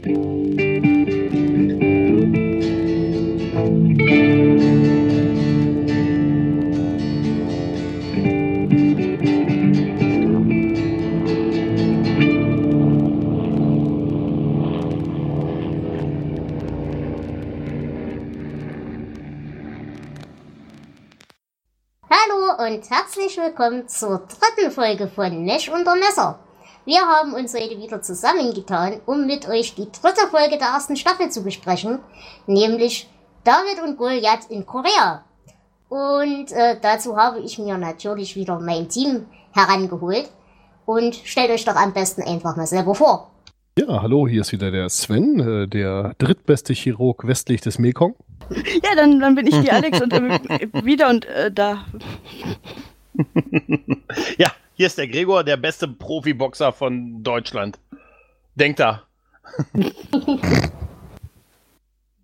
Hallo und herzlich willkommen zur dritten Folge von Mesh unter Messer. Wir haben uns heute wieder zusammengetan, um mit euch die dritte Folge der ersten Staffel zu besprechen, nämlich David und Goliath in Korea. Und äh, dazu habe ich mir natürlich wieder mein Team herangeholt. Und stellt euch doch am besten einfach mal selber vor. Ja, hallo, hier ist wieder der Sven, äh, der drittbeste Chirurg westlich des Mekong. Ja, dann, dann bin ich die Alex und äh, wieder und äh, da. ja, hier ist der Gregor, der beste Profiboxer von Deutschland. Denkt da.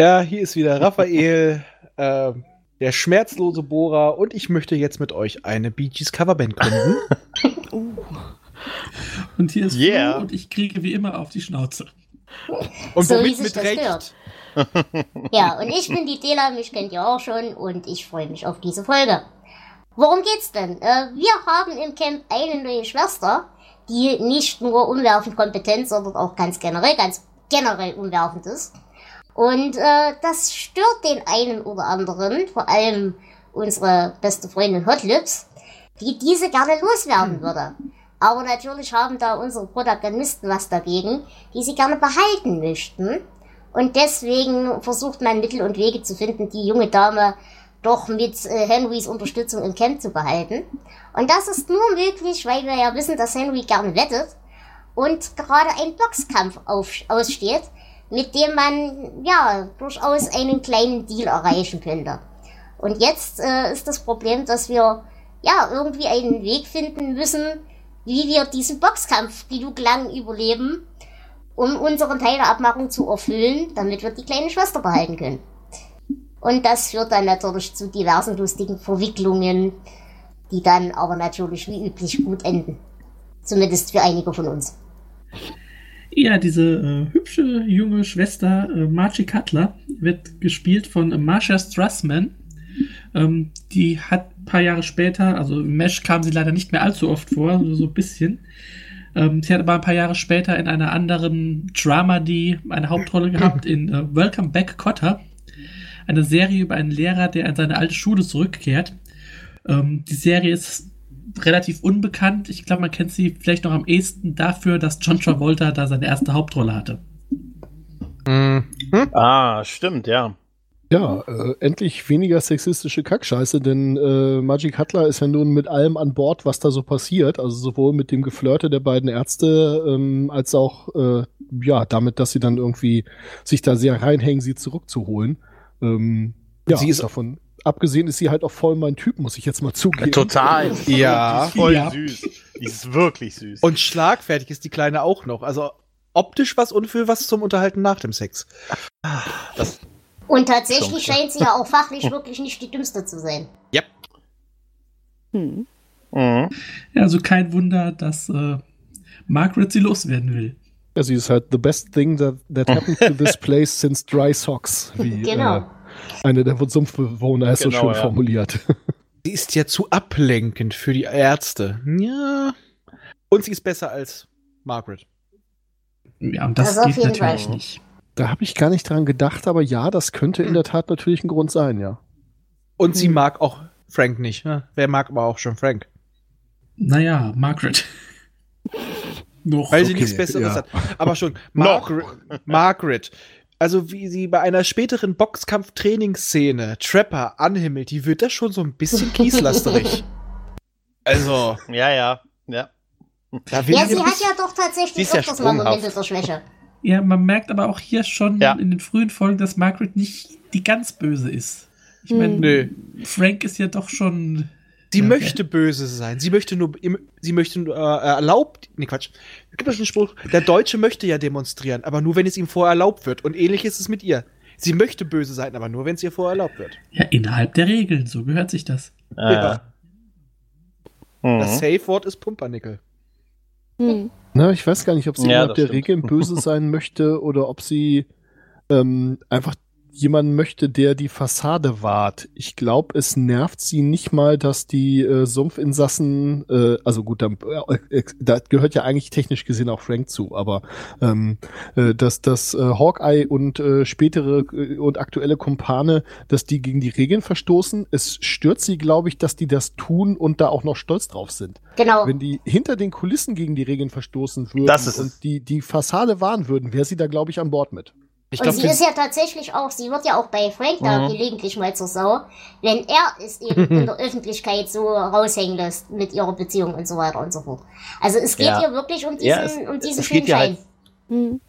ja, hier ist wieder Raphael, äh, der schmerzlose Bohrer und ich möchte jetzt mit euch eine Bee Gees Coverband gründen. uh. Und hier ist yeah. Flo und ich kriege wie immer auf die Schnauze. Und so womit mit das Recht? ja, und ich bin die Dela, mich kennt ihr auch schon und ich freue mich auf diese Folge. Worum geht's denn? Äh, wir haben im Camp eine neue Schwester, die nicht nur umwerfend kompetent, sondern auch ganz generell, ganz generell umwerfend ist. Und äh, das stört den einen oder anderen, vor allem unsere beste Freundin Hot Lips, die diese gerne loswerden würde. Aber natürlich haben da unsere Protagonisten was dagegen, die sie gerne behalten möchten. Und deswegen versucht man Mittel und Wege zu finden, die junge Dame doch mit äh, Henrys Unterstützung im Camp zu behalten. Und das ist nur möglich, weil wir ja wissen, dass Henry gerne wettet und gerade ein Boxkampf auf, aussteht, mit dem man ja durchaus einen kleinen Deal erreichen könnte. Und jetzt äh, ist das Problem, dass wir ja irgendwie einen Weg finden müssen, wie wir diesen Boxkampf genug lang überleben, um unseren Teil der Abmachung zu erfüllen, damit wir die kleine Schwester behalten können. Und das führt dann natürlich zu diversen lustigen Verwicklungen, die dann aber natürlich wie üblich gut enden. Zumindest für einige von uns. Ja, diese äh, hübsche junge Schwester äh, Margie Cutler wird gespielt von äh, Marsha Strassman. Ähm, die hat ein paar Jahre später, also im Mesh kam sie leider nicht mehr allzu oft vor, so, so ein bisschen. Ähm, sie hat aber ein paar Jahre später in einer anderen Dramedy eine Hauptrolle gehabt in äh, Welcome Back Cotter. Eine Serie über einen Lehrer, der in seine alte Schule zurückkehrt. Ähm, die Serie ist relativ unbekannt. Ich glaube, man kennt sie vielleicht noch am ehesten dafür, dass John Travolta da seine erste Hauptrolle hatte. Mhm. Ah, stimmt, ja. Ja, äh, endlich weniger sexistische Kackscheiße, denn äh, Magic Cutler ist ja nun mit allem an Bord, was da so passiert. Also sowohl mit dem Geflirte der beiden Ärzte, ähm, als auch äh, ja, damit, dass sie dann irgendwie sich da sehr reinhängen, sie zurückzuholen. Ähm, ja, sie ist davon abgesehen ist sie halt auch voll mein Typ, muss ich jetzt mal zugeben. Total. Ja. Voll Ja. süß. Die ist wirklich süß. Und schlagfertig ist die Kleine auch noch. Also optisch was und für was zum Unterhalten nach dem Sex. das, Und tatsächlich scheint sie ja auch fachlich wirklich nicht die dümmste zu sein. Hm. mhm. Ja, also kein Wunder, dass äh, Margaret sie loswerden will. Ja, sie ist halt the best thing that, that happened to this place since dry socks, wie Genau. äh, eine der Sumpfbewohner so Genau, schön ja. formuliert. Sie ist ja zu ablenkend für die Ärzte. Ja. Und sie ist besser als Margaret. Ja, und das, Das auf geht jeden natürlich Fall. nicht. Da habe ich gar nicht dran gedacht, aber ja, das könnte in der Tat natürlich ein Grund sein, ja. Und sie Hm. mag auch Frank nicht. Ne? Wer mag aber auch schon Frank? Naja, Margaret. Noch. Weil sie okay, nichts Besseres ja. hat. Aber schon, Noch. Margaret, Margaret. Also wie sie bei einer späteren Boxkampf-Trainingsszene Trapper anhimmelt, die wird das schon so ein bisschen kieslasterig. Also, Ja, ja. Ja. da will Ja, sie hat bisschen- ja doch tatsächlich ist ja öfters mal. Momente der Schwäche. Ja, man merkt aber auch hier schon Ja. in den frühen Folgen, dass Margaret nicht die ganz böse ist. Ich Hm. meine, Nö. Frank ist ja doch schon. Sie Ja, möchte böse sein. Sie möchte nur, sie möchte nur äh, erlaubt. Nee, Quatsch. Es gibt schon einen Spruch. Der Deutsche möchte ja demonstrieren, aber nur, wenn es ihm vorher erlaubt wird. Und ähnlich ist es mit ihr. Sie möchte böse sein, aber nur, wenn es ihr vorher erlaubt wird. Ja, innerhalb der Regeln, so gehört sich das. Ah, Ja. Mhm. Das Safe-Wort ist Pumpernickel. Hm. Na, ich weiß gar nicht, ob sie Ja, innerhalb der stimmt. Regeln böse sein möchte oder ob sie ähm, einfach jemanden möchte, der die Fassade wahrt. Ich glaube, es nervt sie nicht mal, dass die äh, Sumpfinsassen, äh, also gut, da, äh, da gehört ja eigentlich technisch gesehen auch Frank zu, aber ähm, äh, dass das äh, Hawkeye und äh, spätere äh, und aktuelle Kumpane, dass die gegen die Regeln verstoßen. Es stört sie, glaube ich, dass die das tun und da auch noch stolz drauf sind. Genau. Wenn die hinter den Kulissen gegen die Regeln verstoßen würden Das ist es. und die, die Fassade wahren würden, wäre sie da, glaube ich, an Bord mit. Ich und sie ist ja tatsächlich auch, sie wird ja auch bei Frank da Mhm. gelegentlich mal zur Sau, wenn er es eben in der Öffentlichkeit so raushängen lässt mit ihrer Beziehung und so weiter und so fort. Also es geht Ja. hier wirklich um diesen, Ja, es- um diesen geht ja Schein. halt- Hm.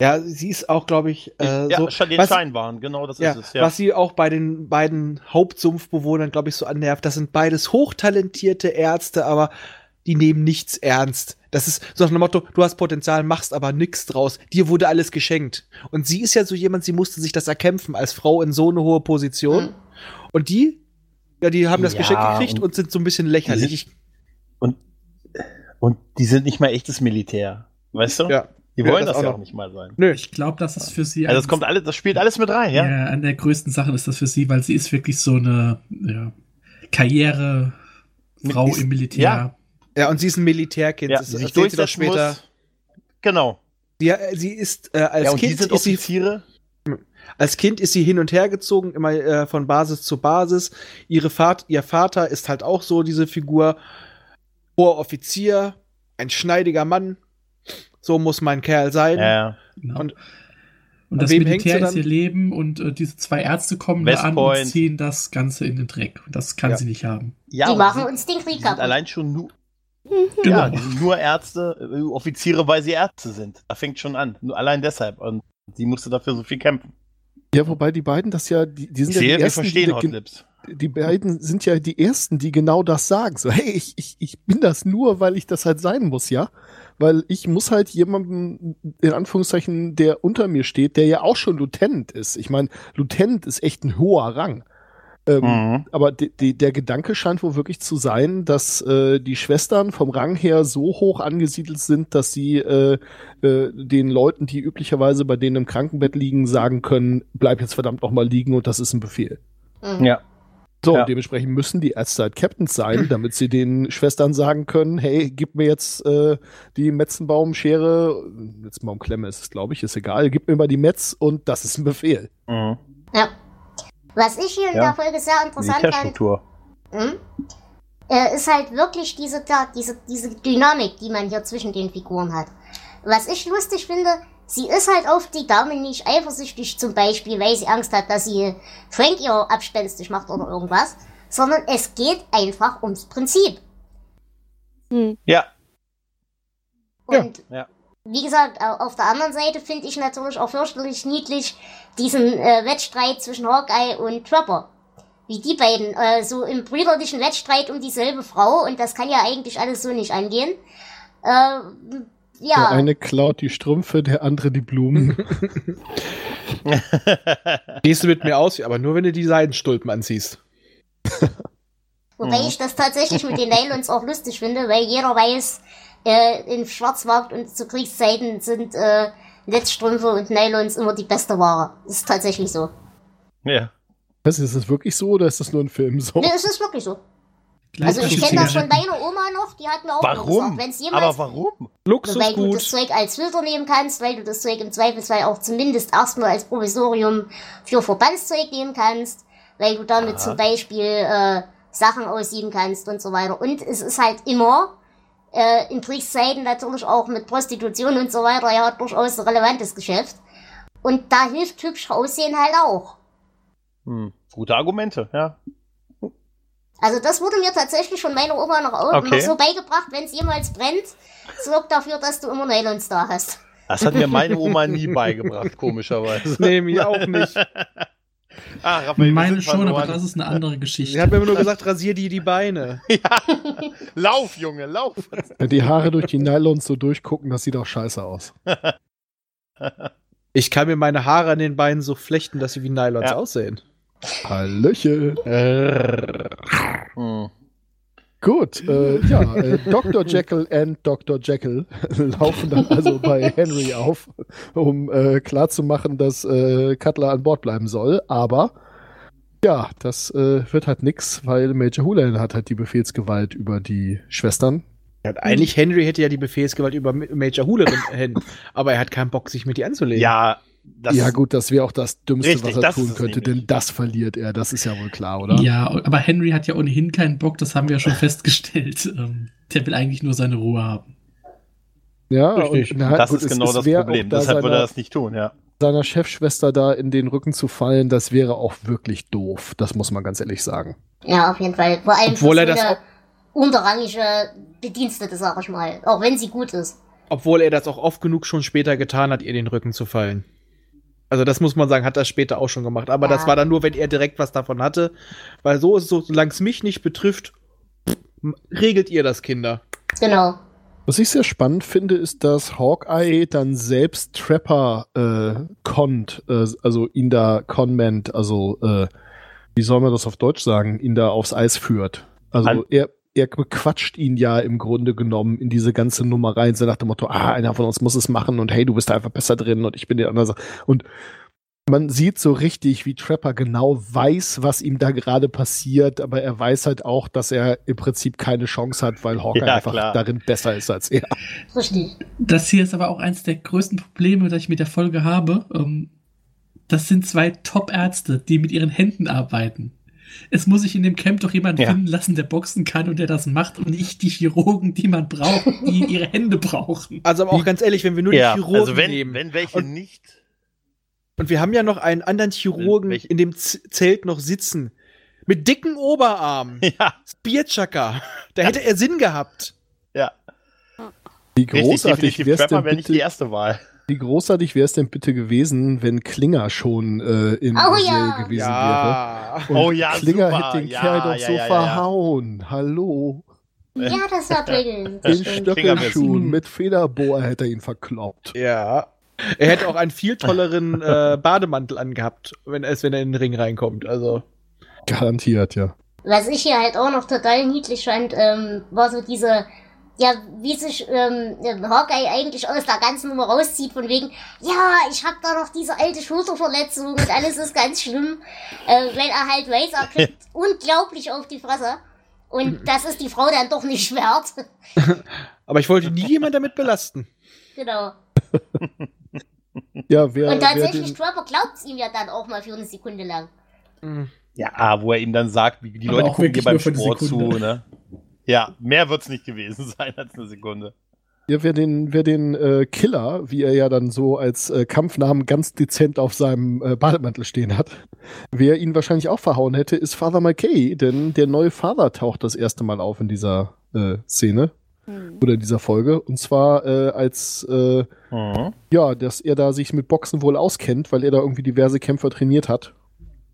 ja, sie ist auch, glaube ich, äh, ja, so. schon den was- Schein waren, genau das Ja, ist es. Ja. was sie auch bei den beiden Hauptsumpfbewohnern, glaube ich, so annervt, das sind beides hochtalentierte Ärzte, aber die nehmen nichts ernst. Das ist so nach dem Motto, du hast Potenzial, machst aber nichts draus. Dir wurde alles geschenkt. Und sie ist ja so jemand, sie musste sich das erkämpfen als Frau in so eine hohe Position. Mhm. Und die, ja, die haben das Ja, Geschenk gekriegt und- und, sind so ein bisschen lächerlich. Die und, und die sind nicht mal echtes Militär. Weißt du? ja. Die Ja, wollen das das, ja auch nicht mal sein. Nö. Ich glaube, das ist für sie. Also das kommt alles, das spielt alles mit rein, ja? Ja, an der größten Sache ist das für sie, weil sie ist wirklich so eine ja, Karrierefrau Mit- im Militär. ja. Ja, und sie ist ein Militärkind. Ja, das sich erzählt sie doch später. muss. Genau. Sie, sie ist äh, als ja, und Kind die sind ist sie Offiziere. Als Kind ist sie hin und her gezogen, immer äh, von Basis zu Basis. Ihre Vat ihr Vater ist halt auch so diese Figur. Hoher Offizier, ein schneidiger Mann. So muss mein Kerl sein. Ja, ja. Genau. Und Und, das Militär ist ihr Leben und äh, diese zwei Ärzte kommen West da an Point. und ziehen das Ganze in den Dreck. Und das kann Ja. sie nicht haben. ja die machen uns den Krieg kaputt. allein schon nur, Genau. ja, nur Ärzte, äh, Offiziere, weil sie Ärzte sind. Da fängt schon an. Nur allein deshalb. Und sie musste dafür so viel kämpfen. Ja, wobei die beiden das ja, die, die sind Ich ja sehe, die ersten, verstehen die, Hot gen- Lips. die beiden sind ja die ersten, die genau das sagen. So, hey, ich, ich, ich bin das nur, weil ich das halt sein muss, ja? Weil ich muss halt jemanden, in Anführungszeichen, der unter mir steht, der ja auch schon Lieutenant ist. Ich meine, Lieutenant ist echt ein hoher Rang. Ähm, Mhm. Aber die, die, der Gedanke scheint wohl wirklich zu sein, dass äh, die Schwestern vom Rang her so hoch angesiedelt sind, dass sie äh, äh, den Leuten, die üblicherweise bei denen im Krankenbett liegen, sagen können, bleib jetzt verdammt noch mal liegen und das ist ein Befehl. Mhm. Ja. So, Ja. und dementsprechend müssen die Ärzte halt Captains sein, damit sie den Schwestern sagen können, hey, gib mir jetzt äh, die Metzenbaumschere, Metzenbaumklemme ist es, glaube ich, ist egal, gib mir mal die Metz und das ist ein Befehl. Mhm. Ja. Was ich hier in Ja. der Folge sehr interessant fand, hm, äh, ist halt wirklich diese, diese, diese Dynamik, die man hier zwischen den Figuren hat. Was ich lustig finde, sie ist halt auf die Dame nicht eifersüchtig, zum Beispiel, weil sie Angst hat, dass sie Frank ihr abspenstig macht oder irgendwas, sondern es geht einfach ums Prinzip. Hm. Ja. Und Ja. Wie gesagt, au- auf der anderen Seite finde ich natürlich auch fürchterlich niedlich diesen äh, Wettstreit zwischen Hawkeye und Trapper. Wie die beiden, äh, so im brüderlichen Wettstreit um dieselbe Frau und das kann ja eigentlich alles so nicht angehen. Äh, Der ja, eine klaut die Strümpfe, der andere die Blumen. Gehst du mit mir aus, aber nur wenn du die Seidenstulpen anziehst. wobei ich das tatsächlich mit den Nylons auch lustig finde, weil jeder weiß, äh, im Schwarzmarkt und zu Kriegszeiten sind äh, Netzstrümpfe und Nylons immer die beste Ware. Das ist tatsächlich so. ja. Was, ist das wirklich so oder ist das nur ein Film so? Ne, es ist wirklich so. Also ich kenne das von meiner Oma noch, die hat mir auch Warum? gesagt, wenn es jemals, Aber warum? Luxus weil du gut. das Zeug als Filter nehmen kannst, weil du das Zeug im Zweifelsfall auch zumindest erstmal als Provisorium für Verbandszeug nehmen kannst, weil du damit Aha. zum Beispiel äh, Sachen aussieben kannst und so weiter. Und es ist halt immer äh, in Kriegszeiten natürlich auch mit Prostitution und so weiter ja durchaus ein relevantes Geschäft. Und da hilft hübsch Aussehen halt auch. Hm. Gute Argumente, ja. Also das wurde mir tatsächlich von meiner Oma noch, Okay. noch so beigebracht, wenn es jemals brennt, sorg dafür, dass du immer Nylons da hast. Das hat mir meine Oma nie beigebracht, komischerweise. Nee, mir auch nicht. Ah, Raphael, wir Meine sind schon, aber verloren. das ist eine andere Sie Geschichte. hat mir immer nur gesagt, rasier dir die Beine. Lauf, Junge, lauf. Wenn die Haare durch die Nylons so durchgucken, das sieht auch scheiße aus. Ich kann mir meine Haare an den Beinen so flechten, dass sie wie Nylons Ja. aussehen. Hallöche. Hm. Gut, äh, ja, äh, Dr. Jekyll and Dr. Jekyll laufen dann also bei Henry auf, um äh, klarzumachen, dass äh, Cutler an Bord bleiben soll. Aber ja, das äh, wird halt nix, weil Major Houlihan hat halt die Befehlsgewalt über die Schwestern. Ja, eigentlich Henry hätte ja die Befehlsgewalt über Major Hoolerin, aber er hat keinen Bock, sich mit ihr anzulegen. Ja, das ja gut, das wäre auch das Dümmste, Richtig, was er tun könnte, denn das verliert er, das ist ja wohl klar, oder? Ja, aber Henry hat ja ohnehin keinen Bock, das haben wir ja schon festgestellt. Ähm, der will eigentlich nur seine Ruhe haben. Ja, Richtig. und, na, das gut, ist es- genau es das Problem. da Deshalb würde er das nicht tun, ja. seiner Chefschwester da in den Rücken zu fallen, das wäre auch wirklich doof. Das muss man ganz ehrlich sagen. Ja, auf jeden Fall. Vor allem Obwohl für er das unterrangige Bedienstete, sag ich mal. Auch wenn sie gut ist. Obwohl er das auch oft genug schon später getan hat, ihr den Rücken zu fallen. Also das muss man sagen, hat er später auch schon gemacht. Aber Ja. das war dann nur, wenn er direkt was davon hatte. Weil so ist es so, solange es mich nicht betrifft, regelt ihr das, Kinder. Genau. Was ich sehr spannend finde, ist, dass Hawkeye dann selbst Trapper äh, connt, äh, also ihn da conment, also äh, wie soll man das auf Deutsch sagen, ihn da aufs Eis führt. Also An- er, er bequatscht ihn ja im Grunde genommen in diese ganze Nummer rein, so nach dem Motto, ah, einer von uns muss es machen und hey, du bist da einfach besser drin und ich bin der andere. Und man sieht so richtig, wie Trapper genau weiß, was ihm da gerade passiert, aber er weiß halt auch, dass er im Prinzip keine Chance hat, weil Hawkeye Ja, einfach klar. darin besser ist als er. Richtig. Das hier ist aber auch eins der größten Probleme, das ich mit der Folge habe. Ähm, das sind zwei Top-Ärzte, die mit ihren Händen arbeiten. Es muss sich in dem Camp doch jemand Ja. finden lassen, der boxen kann und der das macht und nicht die Chirurgen, die man braucht, die ihre Hände brauchen. Also aber auch ganz ehrlich, wenn wir nur ja, die Chirurgen also wenn, nehmen. wenn welche Und- nicht. Und wir haben ja noch einen anderen Chirurgen in dem Z Zelt noch sitzen. Mit dicken Oberarmen. Ja, Spearchucker. Da hätte er Sinn gehabt. ja. Wie großartig wäre es denn, wäre nicht die bitte- erste Wahl. Wie großartig wär's denn bitte gewesen, wenn Klinger schon äh, in Oh der ja. Serie gewesen Ja. wäre? Und Oh ja, Klinger super. hätte den Ja, Kerl doch ja, so ja, ja, ja. verhauen. Hallo. Ja, das war. Den stimmt. Stöckelschuhen mit Federbohr hätte er ihn verkloppt. Ja. Er hätte auch einen viel tolleren äh, Bademantel angehabt, wenn, als wenn er in den Ring reinkommt. Also. Garantiert, ja. Was ich hier halt auch noch total niedlich fand, ähm, war so diese, ja, wie sich ähm, Hawkeye eigentlich aus der ganzen Nummer rauszieht, von wegen, ja, ich hab da noch diese alte Schulterverletzung und alles ist ganz schlimm, äh, weil er halt weiß, er kriegt unglaublich auf die Fresse. Und das ist die Frau dann doch nicht wert. Aber ich wollte nie jemand damit belasten. genau. Ja, wer, Und tatsächlich, Trapper glaubt's ihm ja dann auch mal für eine Sekunde lang. Ja, wo er ihm dann sagt, wie die Leute gucken dir beim Sport zu, ne? Ja, mehr wird's nicht gewesen sein als eine Sekunde. ja, wer den, wer den äh, Killer, wie er ja dann so als äh, Kampfnamen ganz dezent auf seinem äh, Bademantel stehen hat, wer ihn wahrscheinlich auch verhauen hätte, ist Father McKay, denn der neue Vater taucht das erste Mal auf in dieser äh, Szene oder in dieser Folge. Und zwar äh, als äh, Mhm. Ja, dass er da sich mit Boxen wohl auskennt, weil er da irgendwie diverse Kämpfer trainiert hat.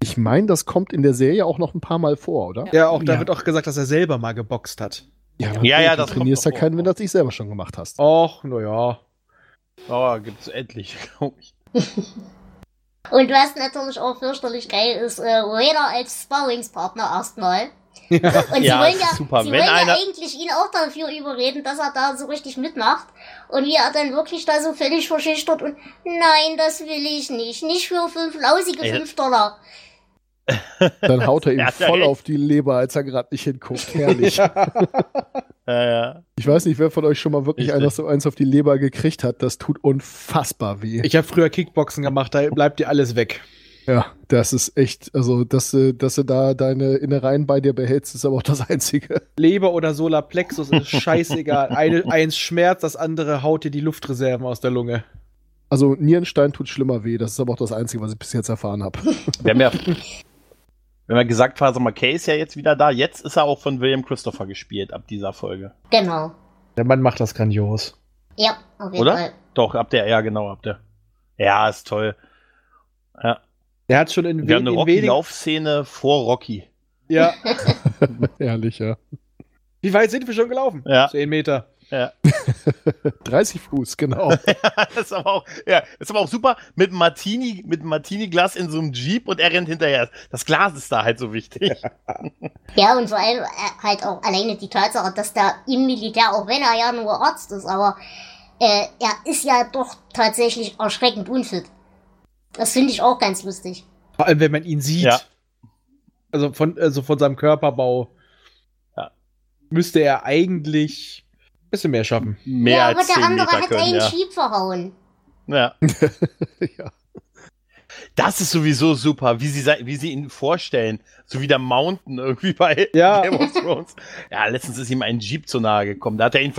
Ich meine, das kommt in der Serie auch noch ein paar Mal vor, oder? Ja, auch da Ja. wird auch gesagt, dass er selber mal geboxt hat. natürlich. Ja, ja, Du das kommt trainierst ja vor. keinen, wenn du das nicht selber schon gemacht hast. Och, naja. Oh, gibt's endlich, glaub ich. Und was natürlich auch fürchterlich geil ist, äh, Raider als Sparringspartner erstmal. Und sie Ja, wollen ja, super. sie Wenn wollen ja einer- eigentlich ihn auch dafür überreden, dass er da so richtig mitmacht. Und wie er dann wirklich da so völlig verschüchtert und nein, das will ich nicht. Nicht für fünf lausige Ey, fünf Dollar. Dann haut er ihm ja voll auf die Leber, als er gerade nicht hinguckt. Herrlich. Ja, ja. Ich weiß nicht, wer von euch schon mal wirklich einer so eins auf die Leber gekriegt hat. Das tut unfassbar weh. Ich habe früher Kickboxen gemacht, da bleibt dir alles weg. Ja, das ist echt, also, dass, du- dass du da deine Innereien bei dir behältst, ist aber auch das Einzige. Leber oder Solarplexus ist scheißegal. Eine, eins schmerzt, das andere haut dir die Luftreserven aus der Lunge. Also, Nierenstein tut schlimmer weh. Das ist aber auch das Einzige, was ich bis jetzt erfahren habe. Wir haben ja, wir haben ja gesagt, Father McKay ist ja jetzt wieder da. Jetzt ist er auch von William Christopher gespielt, ab dieser Folge. Genau. Der Mann macht das grandios. Ja, auf jeden Oder? Fall. Doch, ab der, ja, genau, ab der. Ja, ist toll. Ja. Der hat schon in, Wir haben wen- eine in wenigen. Rocky-Laufszene vor Rocky. Ja. Herrlich, ja. Wie weit sind wir schon gelaufen? Ja. Zehn Meter. Ja. 30 Fuß, genau. das ist aber auch, ja, ist aber auch super mit Martini, mit Martini-Glas in so einem Jeep und er rennt hinterher. Das Glas ist da halt so wichtig. Ja, und vor allem äh, halt auch alleine die Tatsache, dass der im Militär, auch wenn er ja nur Arzt ist, aber äh, er ist ja doch tatsächlich erschreckend unfit. Das finde ich auch ganz lustig. Vor allem, wenn man ihn sieht. Ja. Also von, also von seinem Körperbau. Ja. Müsste er eigentlich ein bisschen mehr schaffen. Mehr ja, als aber der 10 andere Meter hat können, einen ja. Jeep verhauen. ja. ja. Das ist sowieso super, wie sie, wie sie ihn vorstellen. So wie der Mountain irgendwie bei Ja. Game of Thrones. Ja, letztens ist ihm ein Jeep zu nahe gekommen. Da hat er ihn,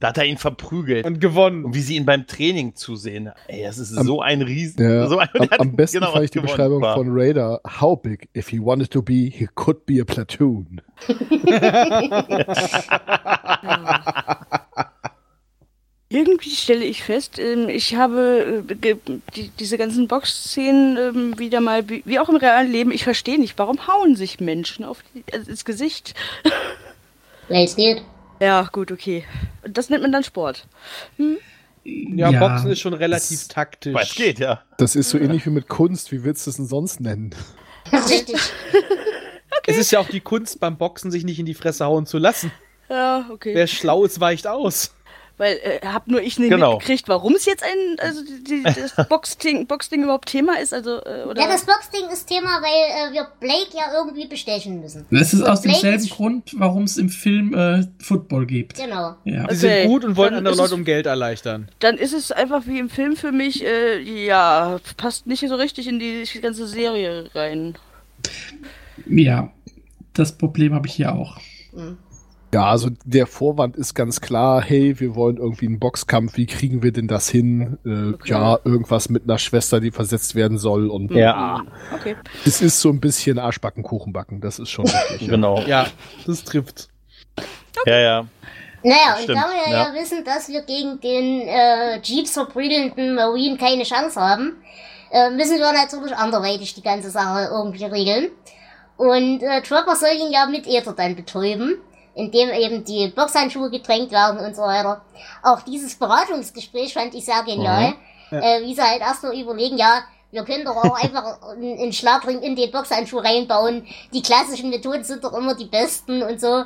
da hat er ihn verprügelt. Und, Und gewonnen. wie sie ihn beim Training zusehen. Ey, das ist Am- so ein Riesen. Ja, so ein, am, am besten genau fand ich die. Beschreibung War. von Raider. How big? If he wanted to be, he could be a platoon. Irgendwie stelle ich fest, ähm, ich habe äh, diese ganzen Boxszenen ähm, wieder mal, wie, auch im realen Leben, ich verstehe nicht, warum hauen sich Menschen auf die, also ins Gesicht? Weil es geht. Ja, gut, okay. Und Das nennt man dann Sport. Ja, Boxen ist schon relativ Das- taktisch. Weil es geht, ja. Das ist so ähnlich wie mit Kunst. Wie willst du es denn sonst nennen? Richtig. Es ist ja auch die Kunst beim Boxen, sich nicht in die Fresse hauen zu lassen. Ja, okay. Wer schlau ist, weicht aus. Weil äh, hab nur ich nicht Genau. mitgekriegt, warum es jetzt ein, also die, die, das Boxding, Boxding überhaupt Thema ist, also äh, oder? Ja, das Boxding ist Thema, weil äh, wir Blake ja irgendwie bestechen müssen. Das ist aus Blake demselben Grund, warum es im Film äh, Football gibt. Genau. Ja. Sie Okay, sind gut und wollen dann andere Leute um Geld erleichtern. Dann ist es einfach wie im Film für mich, äh, ja, passt nicht so richtig in die ganze Serie rein. ja, das Problem habe ich hier auch. Ja, also der Vorwand ist ganz klar, hey, wir wollen irgendwie einen Boxkampf, wie kriegen wir denn das hin? Äh, Okay. Ja, irgendwas mit einer Schwester, die versetzt werden soll und Ja. Okay. es ist so ein bisschen Arschbacken, backen, das ist schon richtig. Genau. Ja, das trifft. Ja, ja. Naja, und da wir ja. ja. wissen, dass wir gegen den äh, Jeeps verprügelnden Marine keine Chance haben, äh, müssen wir natürlich anderweitig die ganze Sache irgendwie regeln. Und äh, Trevor soll ihn ja mit Ether dann betäuben, indem eben die Boxhandschuhe getränkt werden und so weiter. Auch dieses Beratungsgespräch fand ich sehr genial. Äh, wie sie halt erst mal überlegen, ja, wir können doch auch einfach einen Schlagring in den Boxhandschuh reinbauen. Die klassischen Methoden sind doch immer die besten und so.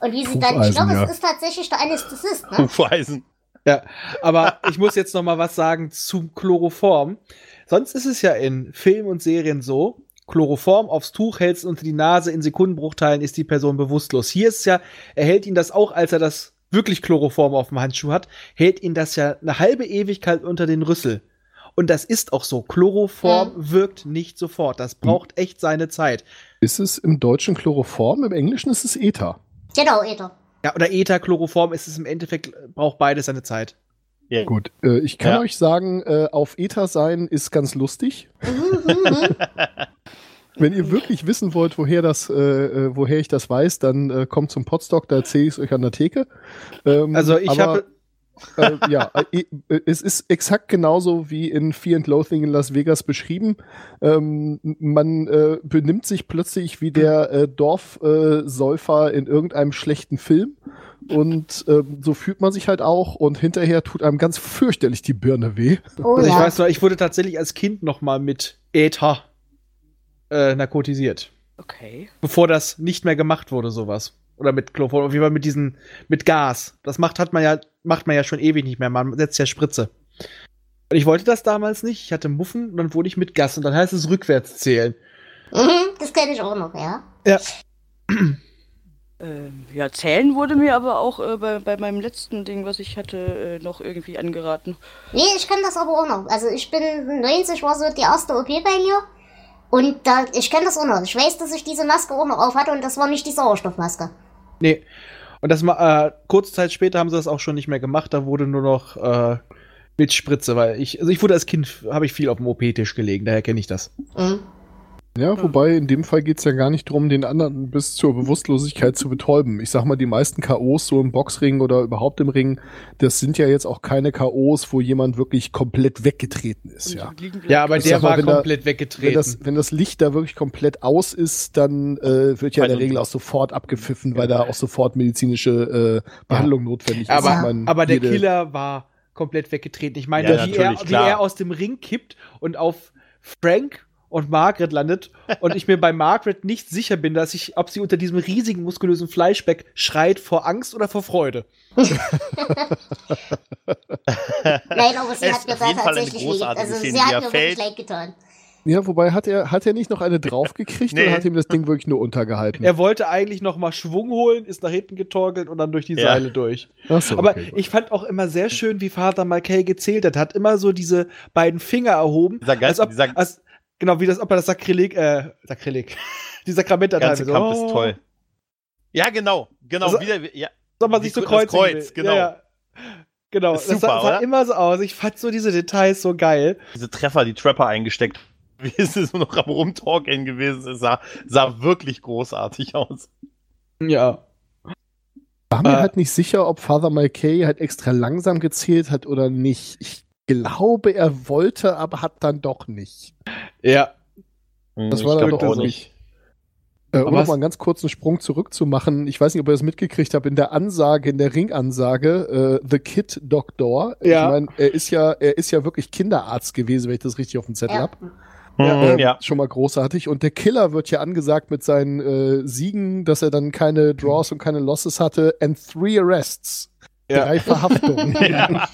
Und wie sie dann, ich glaube, ja. es ist tatsächlich der Anästhesist, ne? Hufeisen. Ja, aber ich muss jetzt noch mal was sagen zum Chloroform. Sonst ist es ja in Filmen und Serien so, Chloroform aufs Tuch hältst unter die Nase, in Sekundenbruchteilen ist die Person bewusstlos. Hier ist es ja, er hält ihn das auch, als er das wirklich Chloroform auf dem Handschuh hat, hält ihn das ja eine halbe Ewigkeit unter den Rüssel. Und das ist auch so. Chloroform wirkt nicht sofort. Das braucht echt seine Zeit. Ist es im Deutschen Chloroform, im Englischen ist es Ether. Genau, Ether. Ja, oder Ether-Chloroform ist es im Endeffekt, braucht beides seine Zeit. Ja. Gut, äh, ich kann Ja. euch sagen, äh, auf Ether sein ist ganz lustig. Wenn ihr wirklich wissen wollt, woher das, äh, äh, woher ich das weiß, dann äh, kommt zum Podstock, da erzähle ich es euch an der Theke. Ähm, Also ich habe äh, ja, äh, äh, es ist exakt genauso wie in Fear and Loathing in Las Vegas beschrieben. Ähm, man äh, benimmt sich plötzlich wie der äh, Dorfsäufer äh, Säufer in irgendeinem schlechten Film. Und ähm, so fühlt man sich halt auch und hinterher tut einem ganz fürchterlich die Birne weh. Oh Also ich ja. weiß noch, ich wurde tatsächlich als Kind noch mal mit Äther äh, narkotisiert. Okay. Bevor das nicht mehr gemacht wurde, sowas. Oder mit Chloroform, auf jeden Fall mit diesen, mit Gas. Das macht, hat man ja, macht man ja schon ewig nicht mehr. Man setzt ja Spritze. Und ich wollte das damals nicht. Ich hatte Muffen und dann wurde ich mit Gas und dann heißt es rückwärts zählen. Mhm, das kenne ich auch noch, ja. Ähm, ja, zählen wurde mir aber auch äh, bei, bei meinem letzten Ding, was ich hatte, äh, noch irgendwie angeraten. Nee, ich kann das aber auch noch. Also ich bin 90, war so die erste OP bei mir. Und da, ich kenne das auch noch. Ich weiß, dass ich diese Maske auch noch auf hatte und das war nicht die Sauerstoffmaske. Nee. Und das äh, kurze Zeit später haben sie das auch schon nicht mehr gemacht. Da wurde nur noch äh, mit Spritze, weil ich, also ich wurde als Kind, habe ich viel auf dem OP-Tisch gelegen, daher kenne ich das. Mhm. Ja, wobei in dem Fall geht's ja gar nicht darum, den anderen bis zur Bewusstlosigkeit zu betäuben. Ich sag mal, die meisten K.O.s so im Boxring oder überhaupt im Ring, das sind ja jetzt auch keine K.O.s, wo jemand wirklich komplett weggetreten ist, ja. Ja, aber Ich der mal, war wenn da- komplett Wenn weggetreten. das, wenn das Licht da wirklich komplett aus ist, dann äh, wird ja in der Also- Regel auch sofort abgepfiffen, weil da auch sofort medizinische äh, Behandlung notwendig ist. aber, Ich mein, aber der Killer war komplett weggetreten. Ich meine, Ja, wie, er, wie er aus dem Ring kippt und auf Frank und Margaret landet und ich mir bei Margaret nicht sicher bin, dass ich, ob sie unter diesem riesigen muskulösen Fleischbeck schreit vor Angst oder vor Freude. Nein, aber sie Es hat mir auf da jeden Fall eine tatsächlich leid. Also Szene, sie hat mir fällt. wirklich leid getan. Ja, wobei hat er, hat er nicht noch eine draufgekriegt Nee. oder hat ihm das Ding wirklich nur untergehalten? Er wollte eigentlich noch mal Schwung holen, ist nach hinten getorkelt und dann durch die Ja. Seile durch. Ach so, Aber okay, ich fand auch immer sehr schön, wie Vater McKay gezählt hat. Hat immer so diese beiden Finger erhoben. Dieser ganz- als ob, dieser- als, genau, wie das, ob er das Sakrileg, äh, Sakrileg, die Sakrament Der ganze so, Kampf oh, ist toll. Ja, genau. Genau. Also- wieder, ja. Soll man sich so kreuzen Kreuz, will. genau. Ja, ja. Genau, Ist das super, sah, sah oder? immer so aus. Ich fand so diese Details so geil. Diese Treffer, die Trapper eingesteckt. Wie es so noch am Rumtalken gewesen ist, sah, sah wirklich großartig aus. Ja. war mir äh, halt nicht sicher, ob Father McKay halt extra langsam gezählt hat oder nicht. Ich glaube, er wollte, aber hat dann doch nicht. Ja. Das Ich war dann doch auch auch nicht. Äh, um Aber noch was- mal einen ganz kurzen Sprung zurückzumachen. Ich weiß nicht, ob ihr das mitgekriegt habt, in der Ansage, in der Ringansage, äh, The Kid Doctor. Ja. Ich meine, er ist ja, er ist ja wirklich Kinderarzt gewesen, wenn ich das richtig auf dem Zettel Ja. hab. Ja, Ähm, ja. Schon mal großartig. Und der Killer wird ja angesagt mit seinen äh, Siegen, dass er dann keine Draws und keine Losses hatte. And three arrests. Ja. Drei Verhaftungen. Ja.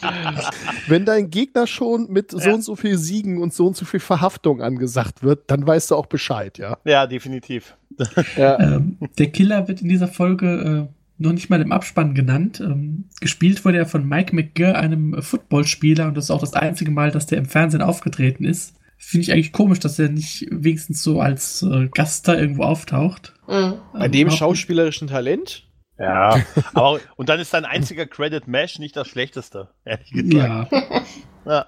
Wenn dein Gegner schon mit so Ja. und so viel Siegen und so und so viel Verhaftung angesagt wird, dann weißt du auch Bescheid, ja. Ja, definitiv. ja. Ähm, der Killer wird in dieser Folge äh, noch nicht mal im Abspann genannt. Ähm, gespielt wurde er von Mike McGurr, einem Footballspieler, und das ist auch das einzige Mal, dass der im Fernsehen aufgetreten ist. Finde ich eigentlich komisch, dass er nicht wenigstens so als äh, Gast da irgendwo auftaucht. Mhm. Bei Ähm, dem auch- schauspielerischen Talent. Ja. Aber, und dann ist sein einziger Credit Mesh nicht das schlechteste, ehrlich gesagt. Ja, Ja.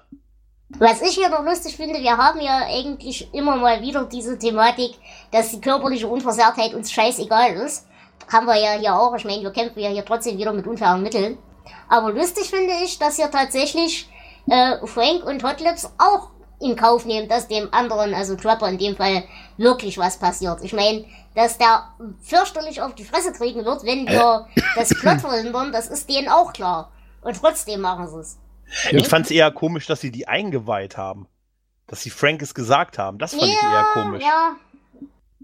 Was ich hier noch lustig finde, wir haben ja eigentlich immer mal wieder diese Thematik, dass die körperliche Unversehrtheit uns scheißegal ist. Haben wir ja hier auch. Ich meine, wir kämpfen ja hier trotzdem wieder mit unfairen Mitteln. Aber lustig finde ich, dass hier tatsächlich äh, Frank und Hotlips auch in Kauf nehmen, dass dem anderen, also Trapper in dem Fall, wirklich was passiert. Ich meine, dass der fürchterlich auf die Fresse kriegen wird, wenn wir das Plot verhindern, das ist denen auch klar. Und trotzdem machen sie es. Ja. Ich fand es eher komisch, dass sie die eingeweiht haben. Dass sie Frank es gesagt haben. Das fand ich eher komisch. Ja.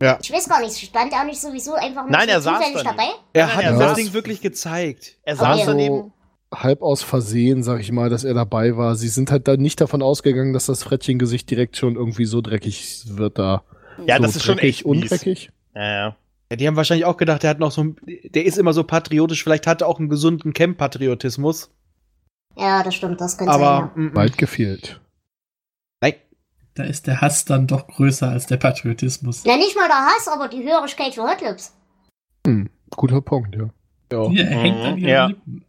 Ja. Ich weiß gar nicht, stand er nicht sowieso einfach nur Nein, so er saß dabei? Er Nein, hat er ihm das Ding wirklich gezeigt. Er saß ja. daneben. halb aus Versehen, sag ich mal, dass er dabei war. Sie sind halt da nicht davon ausgegangen, dass das Frettchengesicht direkt schon irgendwie so dreckig wird da. Ja, so das ist schon dreckig, echt mies. undreckig. Ja, ja. Ja, die haben wahrscheinlich auch gedacht, der hat noch so ein, der ist immer so patriotisch, vielleicht hat er auch einen gesunden Camp-Patriotismus. Ja, das stimmt, das könnte Aber sein. mm, mm. Weit gefehlt. nein, da ist der Hass dann doch größer als der Patriotismus. Ja. Nicht mal der Hass, aber die Hörigkeit für Hotlips. Hm, guter Punkt, ja. Ja. Mhm, ja. Lippen.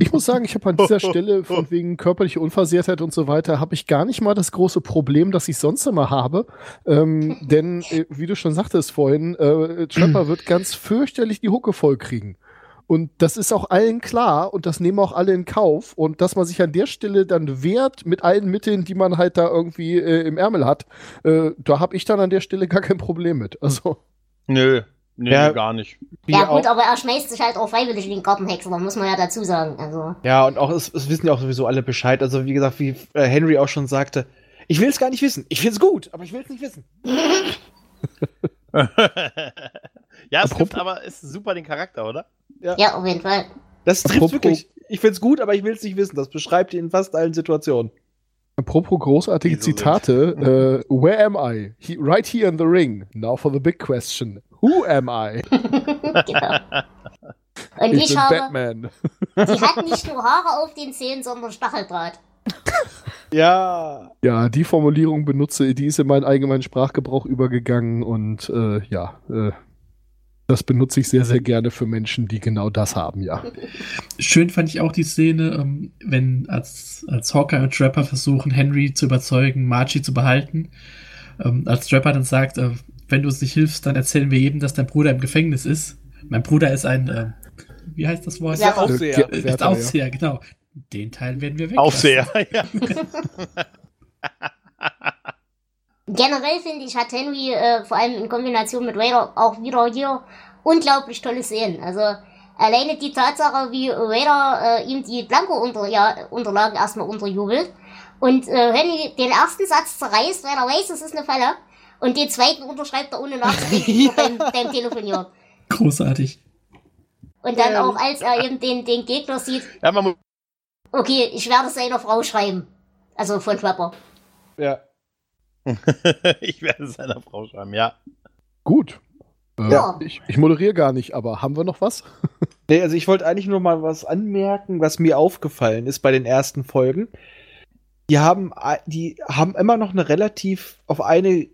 Ich muss sagen, ich habe an dieser Stelle von wegen körperliche Unversehrtheit und so weiter, habe ich gar nicht mal das große Problem, das ich sonst immer habe. Ähm, denn, äh, wie du schon sagtest vorhin, äh, Trapper wird ganz fürchterlich die Hucke voll kriegen. Und das ist auch allen klar und das nehmen auch alle in Kauf. Und dass man sich an der Stelle dann wehrt mit allen Mitteln, die man halt da irgendwie äh, im Ärmel hat, äh, da habe ich dann an der Stelle gar kein Problem mit. Also, Nö. Nö, Ja. gar nicht. Wie Ja gut, auch, aber er schmeißt sich halt auch freiwillig in den Gartenhexer, muss man ja dazu sagen. Also. ja, und auch, es, es wissen ja auch sowieso alle Bescheid. Also, wie gesagt, wie äh, Henry auch schon sagte, ich will es gar nicht wissen. Ich finde es gut, aber ich will es nicht wissen. ja, es trifft aber ist super den Charakter, oder? Ja, auf jeden Fall. Das trifft wirklich. Ich finde es gut, aber ich will es nicht wissen. Das beschreibt ihn in fast allen Situationen. Apropos großartige Die so sind. Zitate. Äh, where am I? He, right here in the ring. Now for the big question. Who am I? genau. Und Ich ich, bin habe, Batman. sie hat nicht nur Haare auf den Zähnen, sondern Stacheldraht. Ja. Ja, die Formulierung benutze, die ist in meinen allgemeinen Sprachgebrauch übergegangen und äh, ja, äh, das benutze ich sehr, sehr gerne für Menschen, die genau das haben, ja. Schön fand ich auch die Szene, ähm, wenn als, als Hawkeye und Trapper versuchen, Henry zu überzeugen, Margie zu behalten. Ähm, als Trapper dann sagt, äh, wenn du uns nicht hilfst, dann erzählen wir jedem, dass dein Bruder im Gefängnis ist. Mein Bruder ist ein, äh, wie heißt das Wort? Ja, Aufseher. Ist Aufseher, genau. Den Teil werden wir weg. Aufseher, ja. Generell finde ich, hat Henry äh, vor allem in Kombination mit Raider auch wieder hier unglaublich tolle Szenen. Also alleine die Tatsache, wie Raider äh, ihm die Blanco-Unterlagen erstmal unterjubelt und äh, Henry den ersten Satz zerreißt, weil er weiß, es ist eine Falle und den zweiten unterschreibt er ohne nachzudenken beim, beim Telefonieren. Großartig. Und dann Ja. auch, als er eben den, den Gegner sieht, ja okay, ich werde seiner Frau schreiben. Also von Trapper. Ja. ich werde seiner Frau schreiben, ja. Gut. Äh, Ja. ich, ich moderiere gar nicht, aber haben wir noch was? Nee, also ich wollte eigentlich nur mal was anmerken, was mir aufgefallen ist bei den ersten Folgen. Die haben, a- die haben immer noch eine relativ auf eine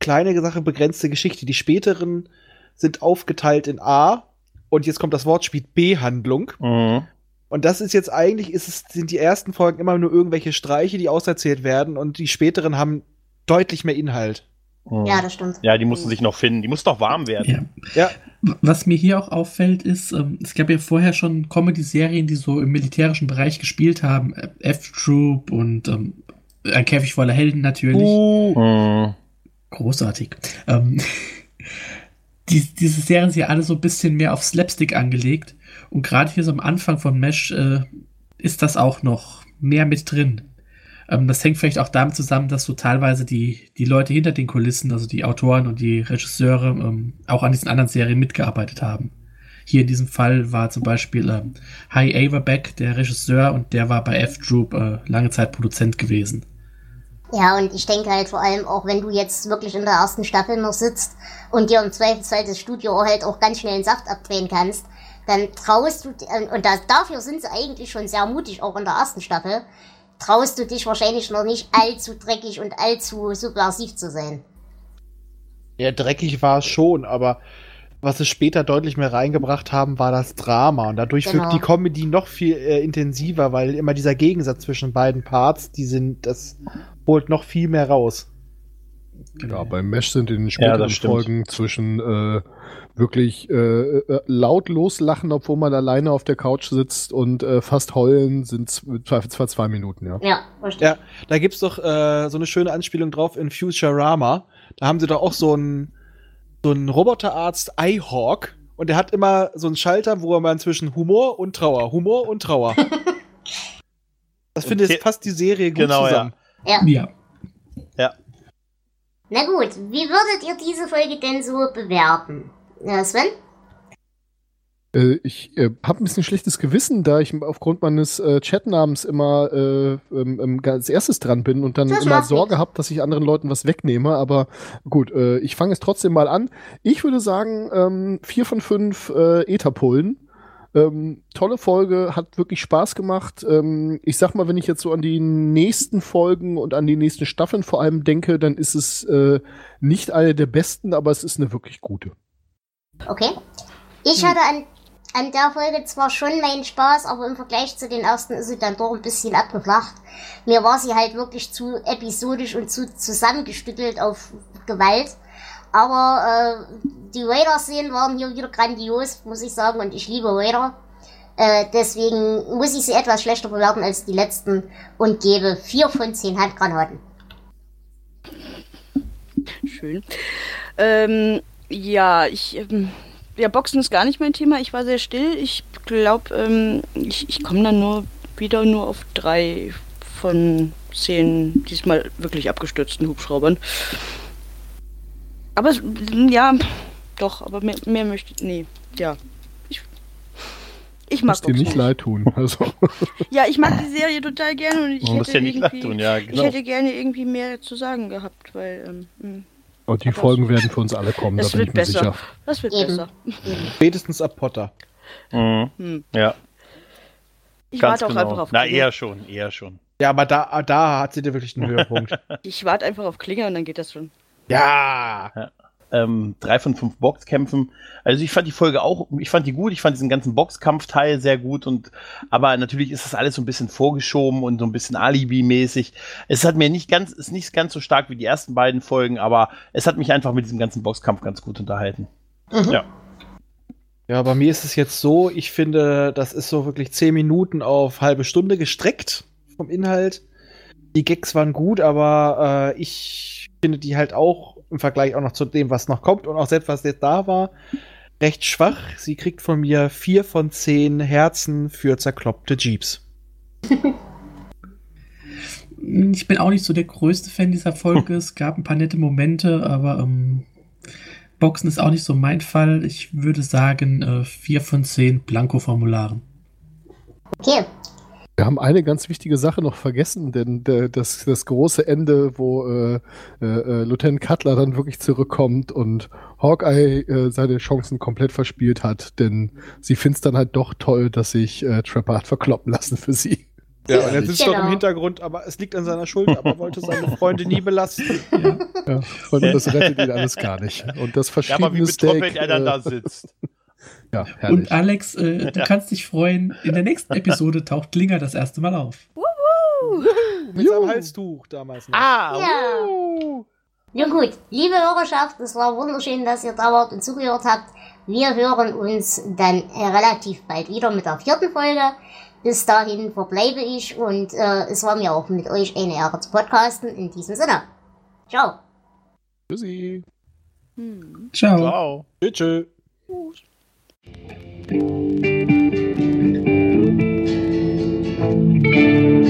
kleine Sache begrenzte Geschichte. Die späteren sind aufgeteilt in A und jetzt kommt das Wortspiel B-Handlung. Mhm. Und das ist jetzt eigentlich, ist es, sind die ersten Folgen immer nur irgendwelche Streiche, die auserzählt werden und die späteren haben deutlich mehr Inhalt. Mhm. Ja, das stimmt. Ja, die mussten sich noch finden. Die muss doch warm werden. Ja. Ja, Was mir hier auch auffällt, ist, ähm, es gab ja vorher schon Comedy-Serien, die so im militärischen Bereich gespielt haben. Äh, F-Troop und ähm, ein Käfig voller Helden natürlich. Mhm. Großartig. Ähm, die, diese Serien sind ja alle so ein bisschen mehr auf Slapstick angelegt. Und gerade hier so am Anfang von Mesh äh, ist das auch noch mehr mit drin. Ähm, das hängt vielleicht auch damit zusammen, dass so teilweise die, die Leute hinter den Kulissen, also die Autoren und die Regisseure, ähm, auch an diesen anderen Serien mitgearbeitet haben. Hier in diesem Fall war zum Beispiel ähm, Hi Averbeck der Regisseur und der war bei F-Troop äh, lange Zeit Produzent gewesen. Ja, und ich denke halt vor allem auch, wenn du jetzt wirklich in der ersten Staffel noch sitzt und dir im Zweifelsfall das Studio halt auch ganz schnell den Saft abdrehen kannst, dann traust du, und das, dafür sind sie eigentlich schon sehr mutig, auch in der ersten Staffel, traust du dich wahrscheinlich noch nicht allzu dreckig und allzu subversiv zu sein. Ja, dreckig war es schon, aber was sie später deutlich mehr reingebracht haben, war das Drama. Und dadurch Genau. wirkt die Comedy noch viel äh, intensiver, weil immer dieser Gegensatz zwischen beiden Parts, die sind, das holt noch viel mehr raus. Ja, beim Mesh sind in den späteren stimmt. Folgen zwischen äh, wirklich äh, äh, laut loslachen, obwohl man alleine auf der Couch sitzt und äh, fast heulen, sind z- im Zweifelsfall zwei Minuten, ja. Ja. Ja, da gibt's doch äh, so eine schöne Anspielung drauf in Futurama. Da haben sie doch auch so einen so einen Roboterarzt iHawk und der hat immer so einen Schalter, wo man zwischen Humor und Trauer, Humor und Trauer. das finde ich passt die Serie gut Genau, ja. zusammen. Ja. Ja. Na gut, wie würdet ihr diese Folge denn so bewerten? Ja, Sven? Äh, ich äh, habe ein bisschen schlechtes Gewissen, da ich aufgrund meines äh, Chatnamens immer äh, ähm, ähm, als erstes dran bin und dann Das immer Sorge habe, dass ich anderen Leuten was wegnehme. Aber gut, äh, ich fange es trotzdem mal an. Ich würde sagen, ähm, vier von fünf äh, Etherpullen. Ähm, tolle Folge, hat wirklich Spaß gemacht. Ähm, ich sag mal, wenn ich jetzt so an die nächsten Folgen und an die nächsten Staffeln vor allem denke, dann ist es äh, nicht eine der besten, aber es ist eine wirklich gute. Okay. Ich hatte an, an der Folge zwar schon meinen Spaß, aber im Vergleich zu den ersten ist sie dann doch ein bisschen abgeflacht. Mir war sie halt wirklich zu episodisch und zu zusammengestückelt auf Gewalt. Aber äh, die Raider-Szenen waren hier wieder grandios, muss ich sagen, und ich liebe Raider. Äh, deswegen muss ich sie etwas schlechter bewerten als die letzten und gebe vier von zehn Handgranaten. Schön. Ähm, ja, ich. Ähm, ja, Boxen ist gar nicht mein Thema. Ich war sehr still. Ich glaube, ähm, ich, ich komme dann nur wieder nur auf drei von zehn diesmal wirklich abgestürzten Hubschraubern. Aber ja, doch, aber mehr, mehr möchte ich. Nee, ja. Ich, ich mag Muss dir nicht leid tun. Also. Ja, ich mag die Serie total gerne und ich Man hätte ja nicht irgendwie, leid tun, ja, Ich genau. hätte gerne irgendwie mehr zu sagen gehabt, weil ähm, mh, Und die Folgen werden für uns alle kommen, das da bin wird ich mir besser. sicher. das wird Eben. besser. Spätestens ab Potter. Mhm. Hm. Ja, Ich ganz warte auch genau. einfach auf Na, Klinge. eher schon, eher schon. Ja, aber da, da hat sie dir wirklich einen Höhepunkt. Ich warte einfach auf Klinge und dann geht das schon. Ja. ähm, drei von fünf Boxkämpfen. Also ich fand die Folge auch, ich fand die gut, ich fand diesen ganzen Boxkampfteil sehr gut und aber natürlich ist das alles so ein bisschen vorgeschoben und so ein bisschen Alibi-mäßig. Es hat mir nicht ganz, ist nicht ganz so stark wie die ersten beiden Folgen, aber es hat mich einfach mit diesem ganzen Boxkampf ganz gut unterhalten. Mhm. Ja. Ja, bei mir ist es jetzt so, ich finde, das ist so wirklich zehn Minuten auf halbe Stunde gestreckt vom Inhalt. Die Gags waren gut, aber äh, ich finde die halt auch im Vergleich auch noch zu dem, was noch kommt und auch selbst was jetzt da war, recht schwach. Sie kriegt von mir vier von zehn Herzen für zerkloppte Jeeps. Ich bin auch nicht so der größte Fan dieser Folge. Es gab ein paar nette Momente, aber ähm, Boxen ist auch nicht so mein Fall. Ich würde sagen, äh, 4 von 10 Blanko-Formularen. Okay. Wir haben eine ganz wichtige Sache noch vergessen, denn der, das, das große Ende, wo äh, äh, äh, Lieutenant Cutler dann wirklich zurückkommt und Hawkeye äh, seine Chancen komplett verspielt hat, denn sie findet es dann halt doch toll, dass sich äh, Trapper hat verkloppen lassen für sie. Ja, und er sitzt Genau. doch im Hintergrund, aber es liegt an seiner Schuld, aber wollte seine Freunde nie belasten. Ja, und das rettet ihn alles gar nicht. Und das Ja, aber wie verschiedene betroppelt Steak, er dann äh, da sitzt. Ja, herrlich. Und Alex, äh, du Ja. kannst dich freuen, in der nächsten Episode taucht Klinger das erste Mal auf. Mit seinem Halstuch damals noch. Ah, Ja. Nun gut, liebe Hörerschaft, es war wunderschön, dass ihr da wart und zugehört habt. Wir hören uns dann äh, relativ bald wieder mit der vierten Folge. Bis dahin verbleibe ich und äh, es war mir auch mit euch eine Ehre zu podcasten. In diesem Sinne. Ciao. Tschüssi. Ciao. Ciao. Tschüss. Tschüss.